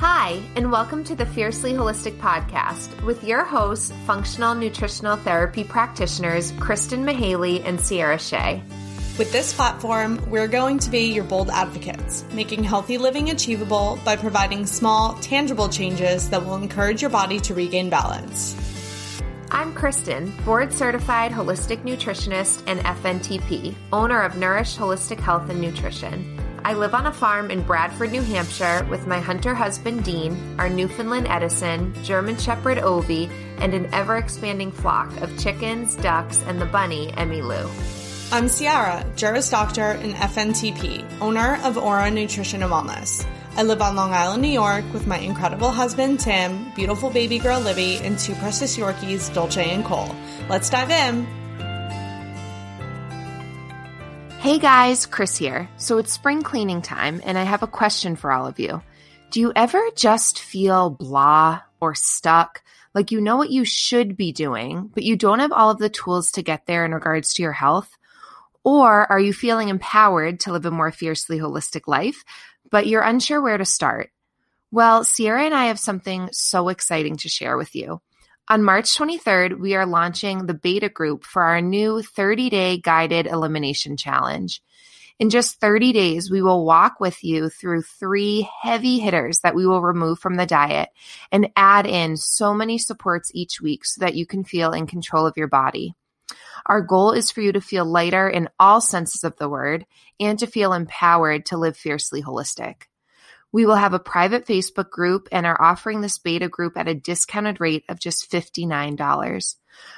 Hi, and welcome to the Fiercely Holistic Podcast with your hosts, functional nutritional therapy practitioners Kristen Mahaley and Ciara Shea. With this platform, we're going to be your bold advocates, making healthy living achievable by providing small, tangible changes that will encourage your body to regain balance. I'm Kristen, board certified holistic nutritionist and FNTP, owner of Nourish Holistic Health and Nutrition. I live on a farm in Bradford, New Hampshire with my hunter husband Dean, our Newfoundland Edison, German Shepherd Ovi, and an ever expanding flock of chickens, ducks, and the bunny Emmy Lou. I'm Ciara, Juris Doctor and FNTP, owner of Ora Nutrition and Wellness. I live on Long Island, New York with my incredible husband Tim, beautiful baby girl Libby, and two precious Yorkies, Dolce and Cole. Let's dive in. Hey guys, Chris here. So it's spring cleaning time, and I have a question for all of you. Do you ever just feel blah or stuck? Like you know what you should be doing, but you don't have all of the tools to get there in regards to your health? Or are you feeling empowered to live a more fiercely holistic life, but you're unsure where to start? Well, Ciara and I have something so exciting to share with you. On March 23rd, we are launching the beta group for our new 30 day guided elimination challenge. In just 30 days, we will walk with you through three heavy hitters that we will remove from the diet and add in so many supports each week so that you can feel in control of your body. Our goal is for you to feel lighter in all senses of the word and to feel empowered to live fiercely holistic. We will have a private Facebook group and are offering this beta group at a discounted rate of just $59.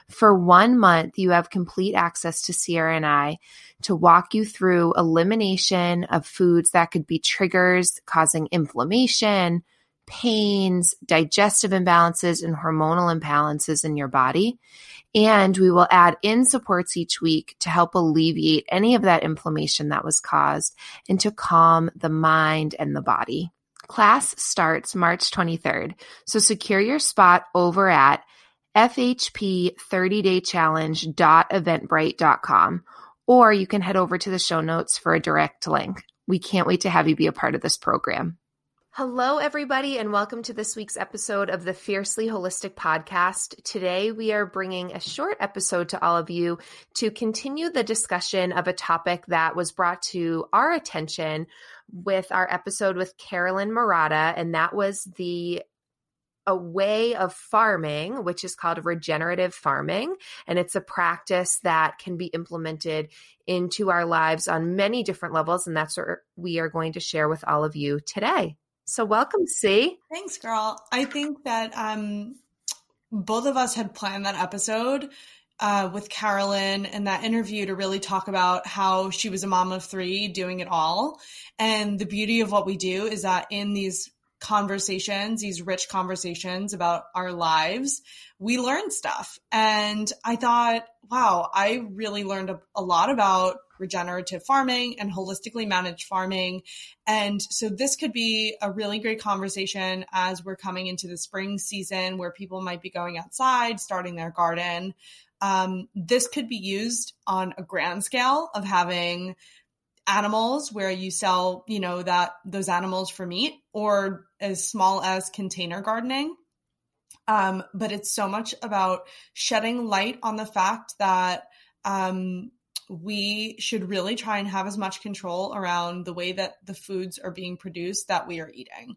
For one month, you have complete access to Ciara and I to walk you through elimination of foods that could be triggers causing inflammation, pains, digestive imbalances, and hormonal imbalances in your body. And we will add in supports each week to help alleviate any of that inflammation that was caused and to calm the mind and the body. Class starts March 23rd, so secure your spot over at fhp30daychallenge.eventbrite.com or you can head over to the show notes for a direct link. We can't wait to have you be a part of this program. Hello, everybody, and welcome to this week's episode of the Fiercely Holistic Podcast. Today, we are bringing a short episode to all of you to continue the discussion of a topic that was brought to our attention with our episode with Carolyn Marotta, and that was the a way of farming, which is called regenerative farming. And it's a practice that can be implemented into our lives on many different levels. And that's what we are going to share with all of you today. So welcome, C. Thanks, girl. I think that um, both of us had planned that episode uh, with Carolyn and that interview to really talk about how she was a mom of three doing it all. And the beauty of what we do is that in these conversations, these rich conversations about our lives, we learn stuff. And I thought, wow, I really learned a, a lot about regenerative farming and holistically managed farming. And so this could be a really great conversation as we're coming into the spring season where people might be going outside, starting their garden. Um, this could be used on a grand scale of having animals where you sell, you know, that those animals for meat or as small as container gardening. Um, but it's so much about shedding light on the fact that um, we should really try and have as much control around the way that the foods are being produced that we are eating.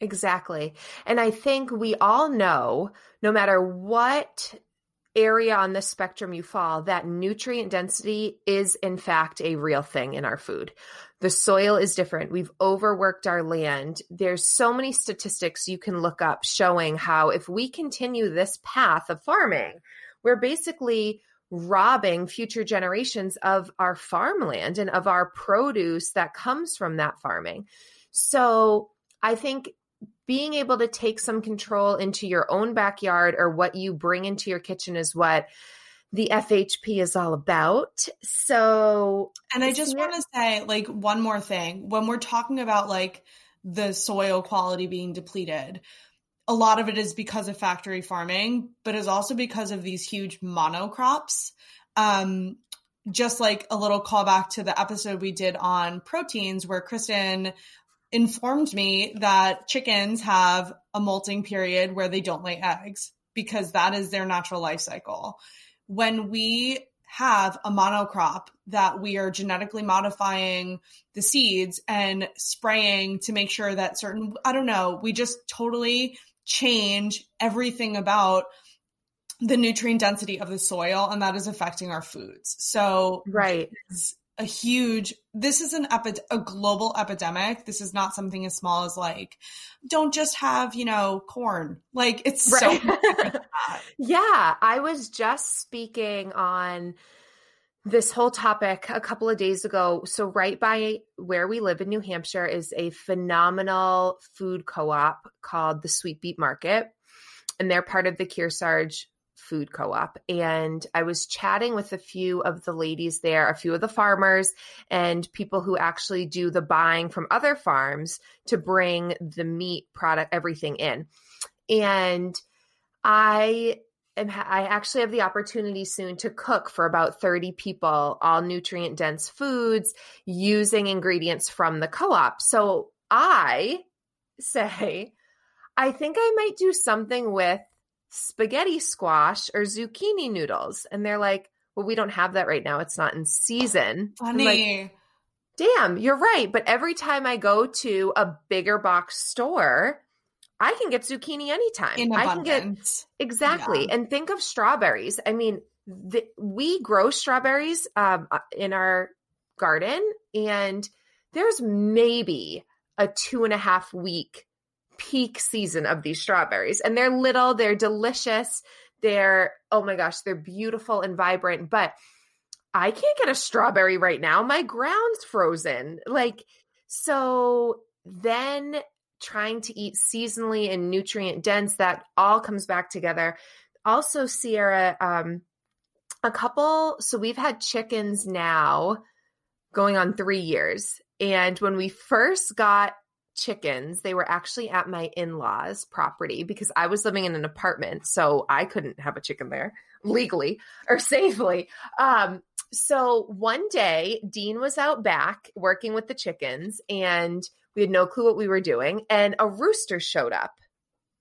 Exactly. And I think we all know no matter what area on the spectrum you fall, that nutrient density is in fact a real thing in our food. The soil is different. We've overworked our land. There's so many statistics you can look up showing how if we continue this path of farming, we're basically robbing future generations of our farmland and of our produce that comes from that farming. So I think being able to take some control into your own backyard or what you bring into your kitchen is what the FHP is all about. So, and I just want to say like one more thing when we're talking about like the soil quality being depleted, a lot of it is because of factory farming, but is also because of these huge monocrops. Um, just like a little callback to the episode we did on proteins, where Kristen informed me that chickens have a molting period where they don't lay eggs because that is their natural life cycle. When we have a monocrop that we are genetically modifying the seeds and spraying to make sure that certain, I don't know, we just totally change everything about the nutrient density of the soil and that is affecting our foods. So, right. A huge, this is an epi- a global epidemic. This is not something as small as like, don't just have, you know, corn. Like it's right. so. yeah. I was just speaking on this whole topic a couple of days ago. So, right by where we live in New Hampshire is a phenomenal food co op called the Sweet Beet Market. And they're part of the Kearsarge food co-op and I was chatting with a few of the ladies there, a few of the farmers and people who actually do the buying from other farms to bring the meat product everything in. And I am I actually have the opportunity soon to cook for about 30 people all nutrient dense foods using ingredients from the co-op. So I say I think I might do something with spaghetti squash or zucchini noodles. And they're like, well, we don't have that right now. It's not in season. Funny. Like, Damn, you're right. But every time I go to a bigger box store, I can get zucchini anytime. In I can get exactly. Yeah. And think of strawberries. I mean, the, we grow strawberries um, uh, in our garden, and there's maybe a two and a half week peak season of these strawberries. And they're little, they're delicious. They're, oh my gosh, they're beautiful and vibrant. But I can't get a strawberry right now. My ground's frozen. Like, so then trying to eat seasonally and nutrient dense, that all comes back together. Also, Ciara, um, a couple, so we've had chickens now going on three years. And when we first got chickens. They were actually at my in law's property because I was living in an apartment. So I couldn't have a chicken there legally or safely. Um, so one day, Dean was out back working with the chickens and we had no clue what we were doing. And a rooster showed up.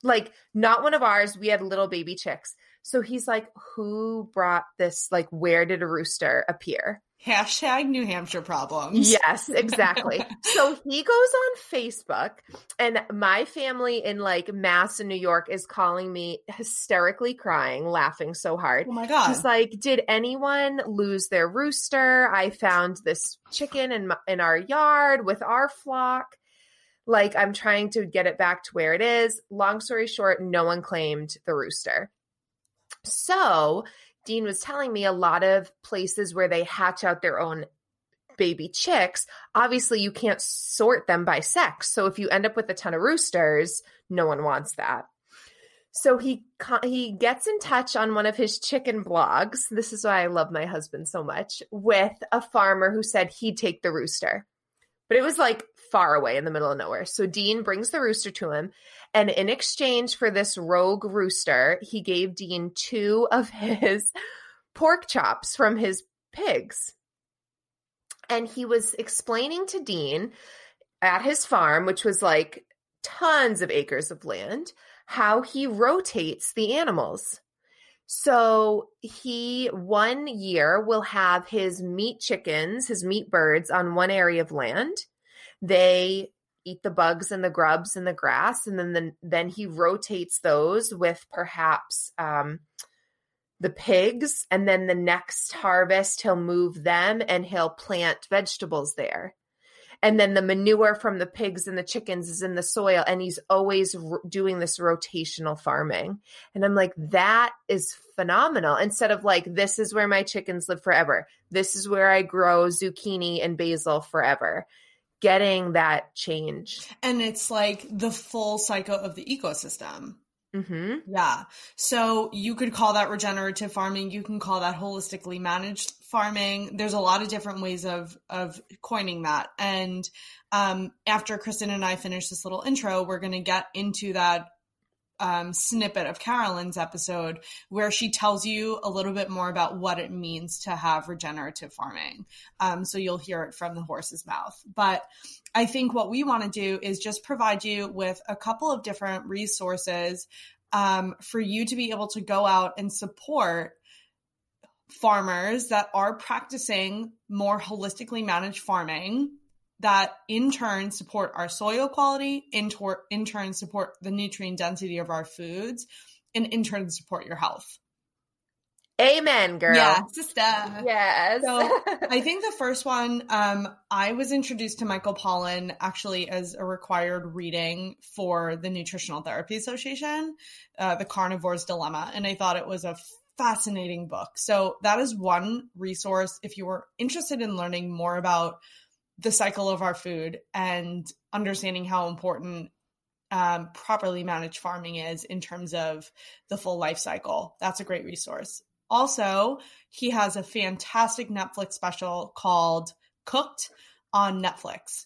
Like, not one of ours. We had little baby chicks. So he's like, Who brought this? Like, where did a rooster appear? Hashtag New Hampshire problems. Yes, exactly. so he goes on Facebook, and my family in like Mass and New York is calling me hysterically crying, laughing so hard. Oh my God. He's like, Did anyone lose their rooster? I found this chicken in, my, in our yard with our flock. Like, I'm trying to get it back to where it is. Long story short, no one claimed the rooster. So Dean was telling me a lot of places where they hatch out their own baby chicks, obviously you can't sort them by sex. So if you end up with a ton of roosters, no one wants that. So he he gets in touch on one of his chicken blogs. This is why I love my husband so much with a farmer who said he'd take the rooster. But it was like far away in the middle of nowhere. So Dean brings the rooster to him. And in exchange for this rogue rooster, he gave Dean two of his pork chops from his pigs. And he was explaining to Dean at his farm, which was like tons of acres of land, how he rotates the animals. So he one year will have his meat chickens, his meat birds on one area of land they eat the bugs and the grubs and the grass and then the, then he rotates those with perhaps um, the pigs and then the next harvest he'll move them and he'll plant vegetables there. And then the manure from the pigs and the chickens is in the soil and he's always r- doing this rotational farming. And i'm like that is phenomenal. Instead of like this is where my chickens live forever this is where i grow zucchini and basil forever getting that change. And it's like the full cycle of the ecosystem. Mm-hmm. Yeah. So you could call that regenerative farming. You can call that holistically managed farming. There's a lot of different ways of of coining that. And um, after Kristen and I finish this little intro, we're going to get into that um, snippet of Carolyn's episode where she tells you a little bit more about what it means to have regenerative farming. Um, so you'll hear it from the horse's mouth. But I think what we want to do is just provide you with a couple of different resources um, for you to be able to go out and support farmers that are practicing more holistically managed farming that in turn support our soil quality, in, tor- in turn support the nutrient density of our foods, and in turn support your health. Amen, girl. Yeah, sister. Yes. So I think the first one, um, I was introduced to Michael Pollan actually as a required reading for the Nutritional Therapy Association, uh, The Carnivore's Dilemma. And I thought it was a fascinating book. So that is one resource if you were interested in learning more about the cycle of our food and understanding how important um, properly managed farming is in terms of the full life cycle. That's a great resource. Also, he has a fantastic Netflix special called Cooked on Netflix.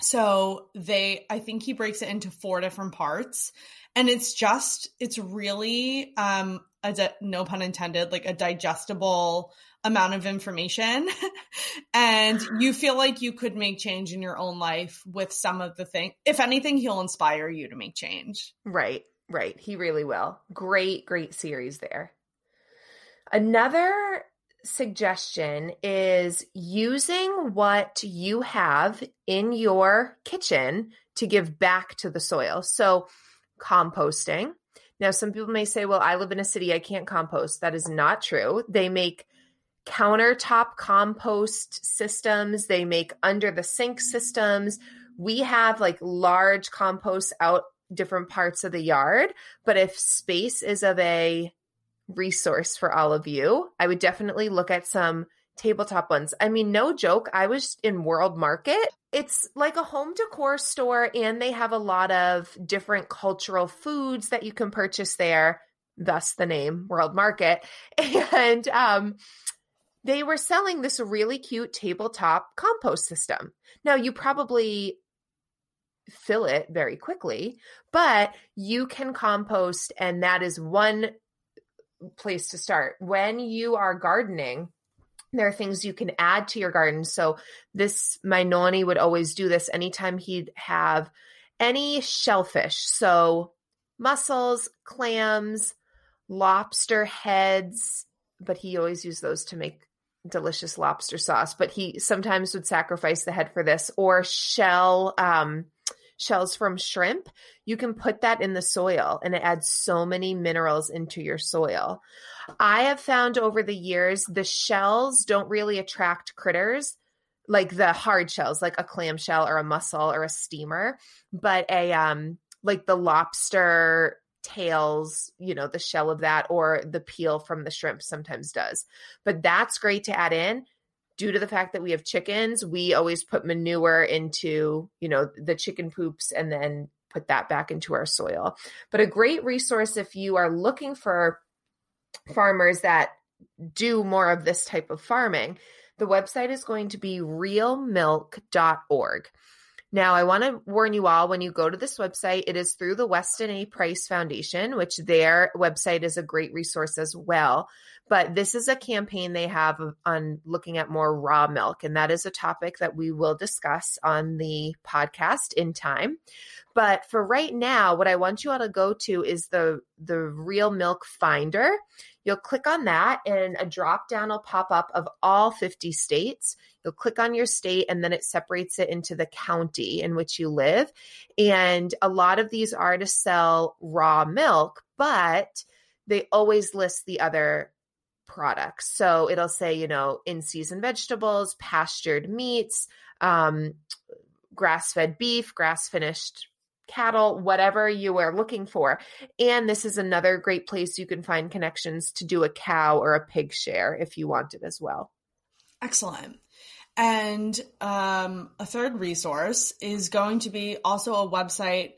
So they, I think he breaks it into four different parts, and it's just, it's really, um, a no pun intended, like a digestible amount of information, and you feel like you could make change in your own life with some of the thing. If anything, he'll inspire you to make change. Right, right. He really will. Great, great series there. Another suggestion is using what you have in your kitchen to give back to the soil. So, composting. Now, some people may say, well, I live in a city, I can't compost. That is not true. They make countertop compost systems, they make under the sink systems. We have like large composts out different parts of the yard, but if space is of a resource for all of you. I would definitely look at some tabletop ones. I mean, no joke, I was in World Market. It's like a home decor store, and they have a lot of different cultural foods that you can purchase there, thus the name World Market. And um, they were selling this really cute tabletop compost system. Now, you probably fill it very quickly, but you can compost, and that is one place to start. When you are gardening, there are things you can add to your garden. So this my noni would always do this anytime he'd have any shellfish. So mussels, clams, lobster heads, but he always used those to make delicious lobster sauce. But he sometimes would sacrifice the head for this or shell um shells from shrimp, you can put that in the soil and it adds so many minerals into your soil. I have found over the years the shells don't really attract critters like the hard shells, like a clam shell or a mussel or a steamer, but a um like the lobster tails, you know, the shell of that or the peel from the shrimp sometimes does. But that's great to add in due to the fact that we have chickens, we always put manure into, you know, the chicken poops and then put that back into our soil. But a great resource if you are looking for farmers that do more of this type of farming, the website is going to be realmilk.org. Now, I want to warn you all when you go to this website, it is through the Weston A. Price Foundation, which their website is a great resource as well. But this is a campaign they have on looking at more raw milk. And that is a topic that we will discuss on the podcast in time. But for right now, what I want you all to go to is the, the Real Milk Finder. You'll click on that and a drop down will pop up of all 50 states. You'll click on your state and then it separates it into the county in which you live. And a lot of these are to sell raw milk, but they always list the other products. So it'll say, you know, in season vegetables, pastured meats, um, grass fed beef, grass finished cattle, whatever you are looking for. And this is another great place you can find connections to do a cow or a pig share if you want it as well. Excellent. And um, a third resource is going to be also a website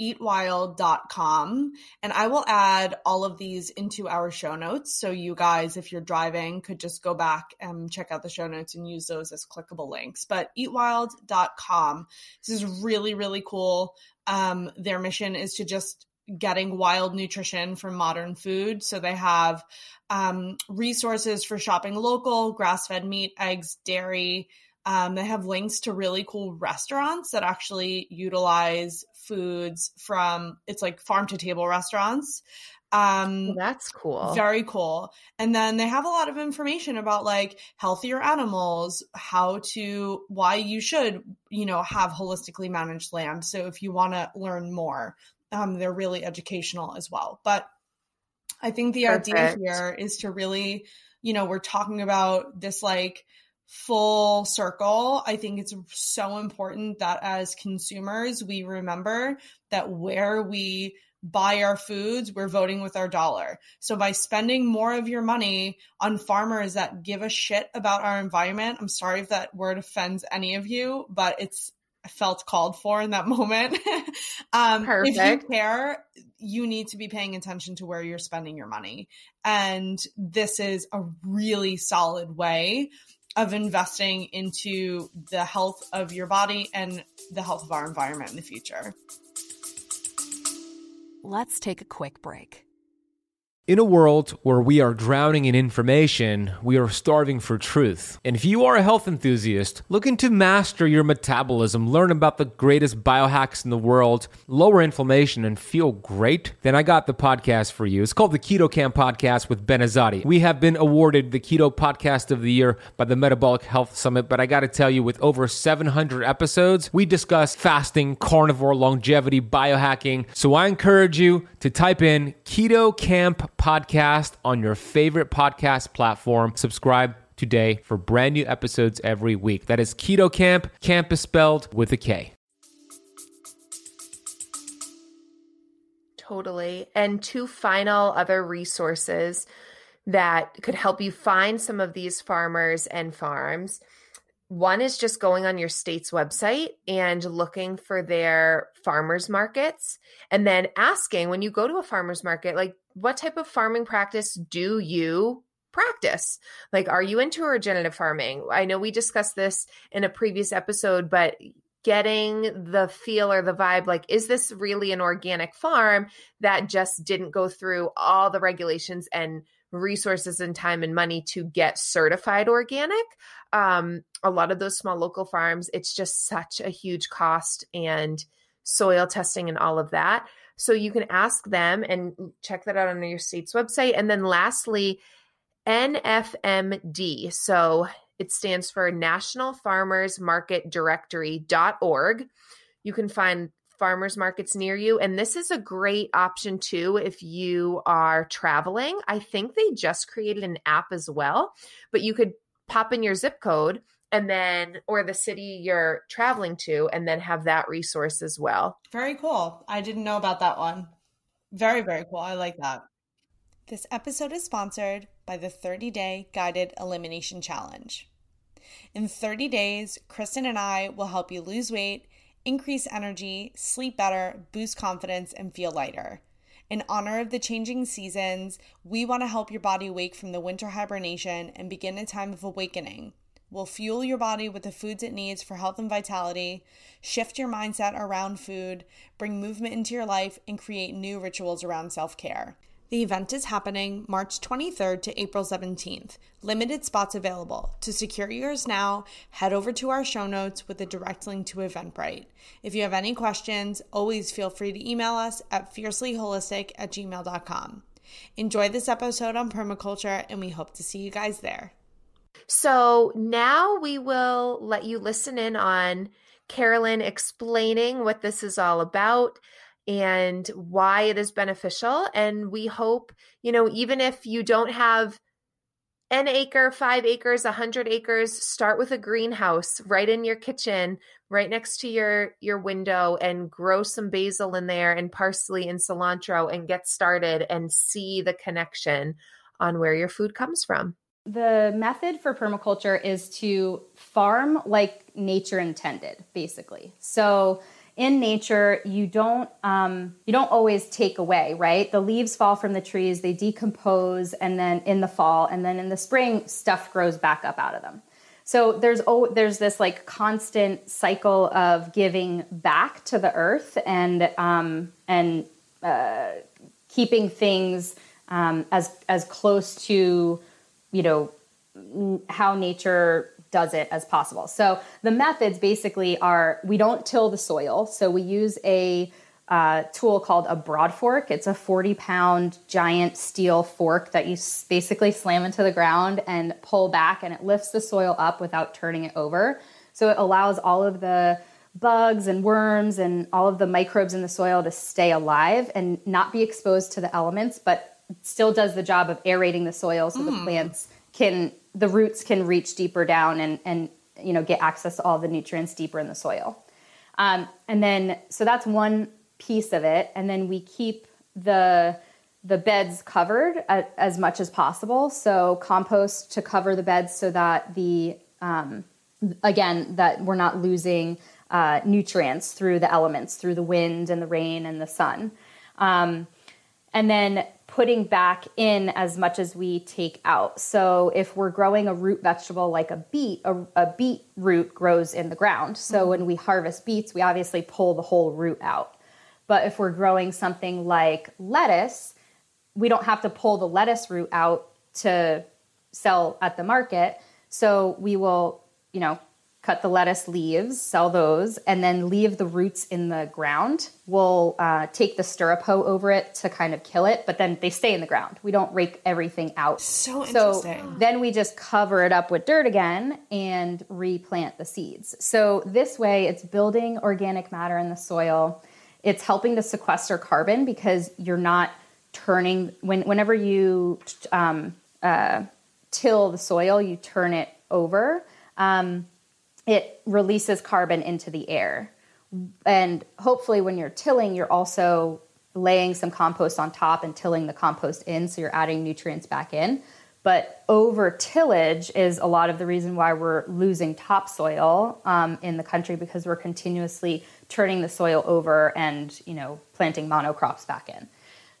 eatwild.com. And I will add all of these into our show notes. So you guys, if you're driving, could just go back and check out the show notes and use those as clickable links. But eatwild.com. This is really, really cool. Um, their mission is to just getting wild nutrition from modern food. So they have um, resources for shopping local, grass fed meat, eggs, dairy. Um, they have links to really cool restaurants that actually utilize foods from it's like farm to table restaurants. Um, that's cool. Very cool. And then they have a lot of information about like healthier animals, how to, why you should, you know, have holistically managed land. So if you want to learn more, um, they're really educational as well. But I think the Perfect. idea here is to really, you know, we're talking about this like full circle. I think it's so important that as consumers, we remember that where we buy our foods, we're voting with our dollar. So by spending more of your money on farmers that give a shit about our environment, I'm sorry if that word offends any of you, but it's felt called for in that moment. um, Perfect. If you care, you need to be paying attention to where you're spending your money. And this is a really solid way of investing into the health of your body and the health of our environment in the future. Let's take a quick break. In a world where we are drowning in information, we are starving for truth. And if you are a health enthusiast looking to master your metabolism, learn about the greatest biohacks in the world, lower inflammation, and feel great, then I got the podcast for you. It's called the Keto Kamp Podcast with Ben Azadi. We have been awarded the Keto Podcast of the Year by the Metabolic Health Summit, but I got to tell you, with over 700 episodes, we discuss fasting, carnivore, longevity, biohacking. So I encourage you to type in Keto Kamp podcast on your favorite podcast platform. Subscribe today for brand new episodes every week. That is Keto Kamp. Camp is spelled with a K. Totally. And two final other resources that could help you find some of these farmers and farms. One is just going on your state's website and looking for their farmers markets and then asking when you go to a farmers market, like, what type of farming practice do you practice? Like, are you into regenerative farming? I know we discussed this in a previous episode, but getting the feel or the vibe like, is this really an organic farm that just didn't go through all the regulations and resources and time and money to get certified organic? Um, a lot of those small local farms, it's just such a huge cost and soil testing and all of that. So you can ask them and check that out on your state's website. And then lastly, NFMD. So it stands for National Farmers Market Directory.org. You can find farmers markets near you. And this is a great option too if you are traveling. I think they just created an app as well, but you could pop in your zip code and then or the city you're traveling to and then have that resource as well. Very cool. I didn't know about that one. Very very cool. I like that. This episode is sponsored by the 30-day guided elimination challenge. In 30 days, Kristen and I will help you lose weight, increase energy, sleep better, boost confidence and feel lighter. In honor of the changing seasons, we want to help your body wake from the winter hibernation and begin a time of awakening We'll fuel your body with the foods it needs for health and vitality, shift your mindset around food, bring movement into your life, and create new rituals around self care. The event is happening March 23rd to April 17th. Limited spots available. To secure yours now, head over to our show notes with a direct link to Eventbrite. If you have any questions, always feel free to email us at fiercelyholistic at gmail.com. Enjoy this episode on permaculture, and we hope to see you guys there. So now we will let you listen in on Carolyn explaining what this is all about and why it is beneficial. And we hope, you know, even if you don't have an acre, five acres, a hundred acres, start with a greenhouse right in your kitchen, right next to your your window, and grow some basil in there and parsley and cilantro, and get started and see the connection on where your food comes from the method for permaculture is to farm like nature intended basically so in nature you don't um, you don't always take away right? The leaves fall from the trees they decompose and then in the fall and then in the spring stuff grows back up out of them. So there's oh there's this like constant cycle of giving back to the earth and um, and uh, keeping things um, as as close to you know how nature does it as possible. So the methods basically are we don't till the soil. So we use a uh, tool called a broad fork. It's a 40 pound giant steel fork that you basically slam into the ground and pull back, and it lifts the soil up without turning it over. So it allows all of the bugs and worms and all of the microbes in the soil to stay alive and not be exposed to the elements, but still does the job of aerating the soil so mm. the hmm. plants can the roots can reach deeper down and and you know get access to all the nutrients deeper in the soil. Um, and then so that's one piece of it, and then we keep the the beds covered at, as much as possible. So compost to cover the beds so that the um, again that we're not losing uh, nutrients through the elements, through the wind and the rain and the sun. Um, and then putting back in as much as we take out. So if we're growing a root vegetable like a beet, a, a beet root grows in the ground. So mm-hmm. when we harvest beets, we obviously pull the whole root out. But if we're growing something like lettuce, we don't have to pull the lettuce root out to sell at the market. So we will, you know, cut the lettuce leaves, sell those, and then leave the roots in the ground. We'll uh, take the stirrup hoe over it to kind of kill it, but then they stay in the ground. We don't rake everything out. So interesting. So then we just cover it up with dirt again and replant the seeds. So this way, it's building organic matter in the soil. It's helping to sequester carbon because you're not turning when whenever you um, uh, till the soil, you turn it over. Um, it releases carbon into the air. And hopefully, when you're tilling, you're also laying some compost on top and tilling the compost in, so you're adding nutrients back in. But over tillage is a lot of the reason why we're losing topsoil um, in the country because we're continuously turning the soil over and you know planting monocrops back in.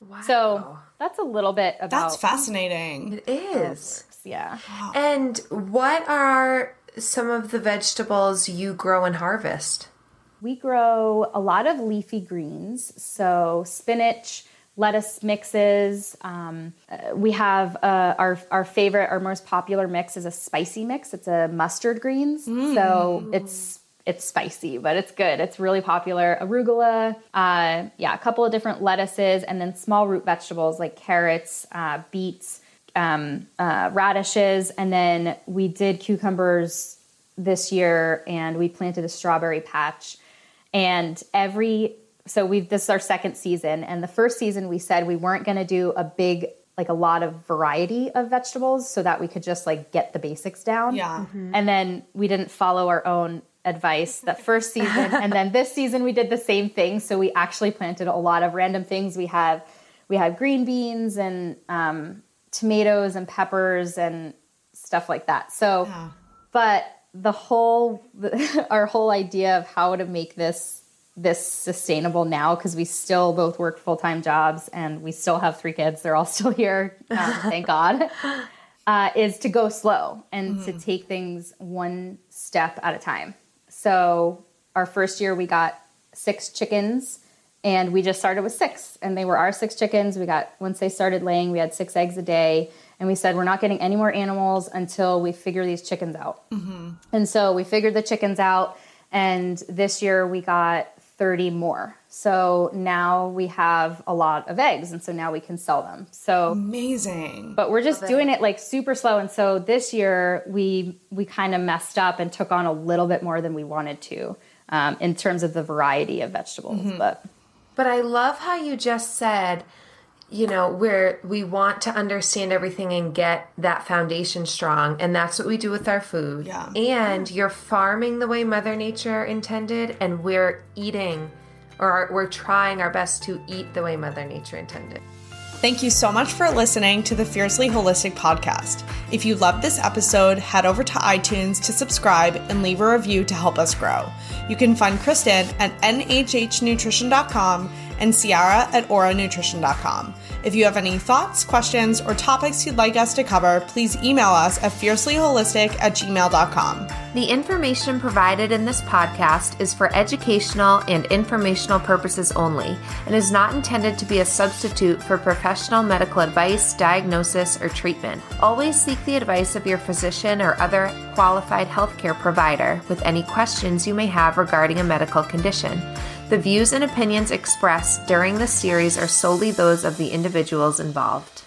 Wow. So that's a little bit about. That's fascinating. It is. Yeah. And what are some of the vegetables you grow and harvest? We grow a lot of leafy greens, so spinach, lettuce mixes. Um, uh, we have uh, our our favorite, our most popular mix is a spicy mix. It's a mustard greens, mm. so it's it's spicy, but it's good. It's really popular. Arugula, uh, yeah, a couple of different lettuces, and then small root vegetables like carrots, uh, beets um, uh, radishes, and then we did cucumbers this year, and we planted a strawberry patch. And every so we've this is our second season, and the first season we said we weren't going to do a big like a lot of variety of vegetables so that we could just like get the basics down. Yeah. Mm-hmm. And then we didn't follow our own advice that first season and then this season we did the same thing so we actually planted a lot of random things we have we have green beans and um, tomatoes and peppers and stuff like that. So, yeah. but the whole our whole idea of how to make this this sustainable now because we still both work full-time jobs and we still have three kids they're all still here um, thank god uh, is to go slow and mm-hmm. to take things one step at a time so our first year we got six chickens and we just started with six and they were our six chickens. We got once they started laying we had six eggs a day. And we said we're not getting any more animals until we figure these chickens out. Mm-hmm. and so we figured the chickens out and this year we got 30 more. So now we have a lot of eggs and so now we can sell them. So amazing. But we're just Love doing it. it like super slow. And so this year we we kind of messed up and took on a little bit more than we wanted to um, in terms of the variety of vegetables mm-hmm. but but I love how you just said, you know, where we want to understand everything and get that foundation strong. And that's what we do with our food. Yeah. And you're farming the way Mother Nature intended, and we're eating or we're trying our best to eat the way Mother Nature intended. Thank you so much for listening to the Fiercely Holistic podcast. If you loved this episode, head over to iTunes to subscribe and leave a review to help us grow. You can find Kristen at nhhnutrition.com and Ciara at oranutrition.com. If you have any thoughts, questions, or topics you'd like us to cover, please email us at fiercelyholistic at gmail.com. The information provided in this podcast is for educational and informational purposes only and is not intended to be a substitute for professional medical advice, diagnosis, or treatment. Always seek the advice of your physician or other qualified healthcare provider with any questions you may have regarding a medical condition. The views and opinions expressed during this series are solely those of the individuals involved.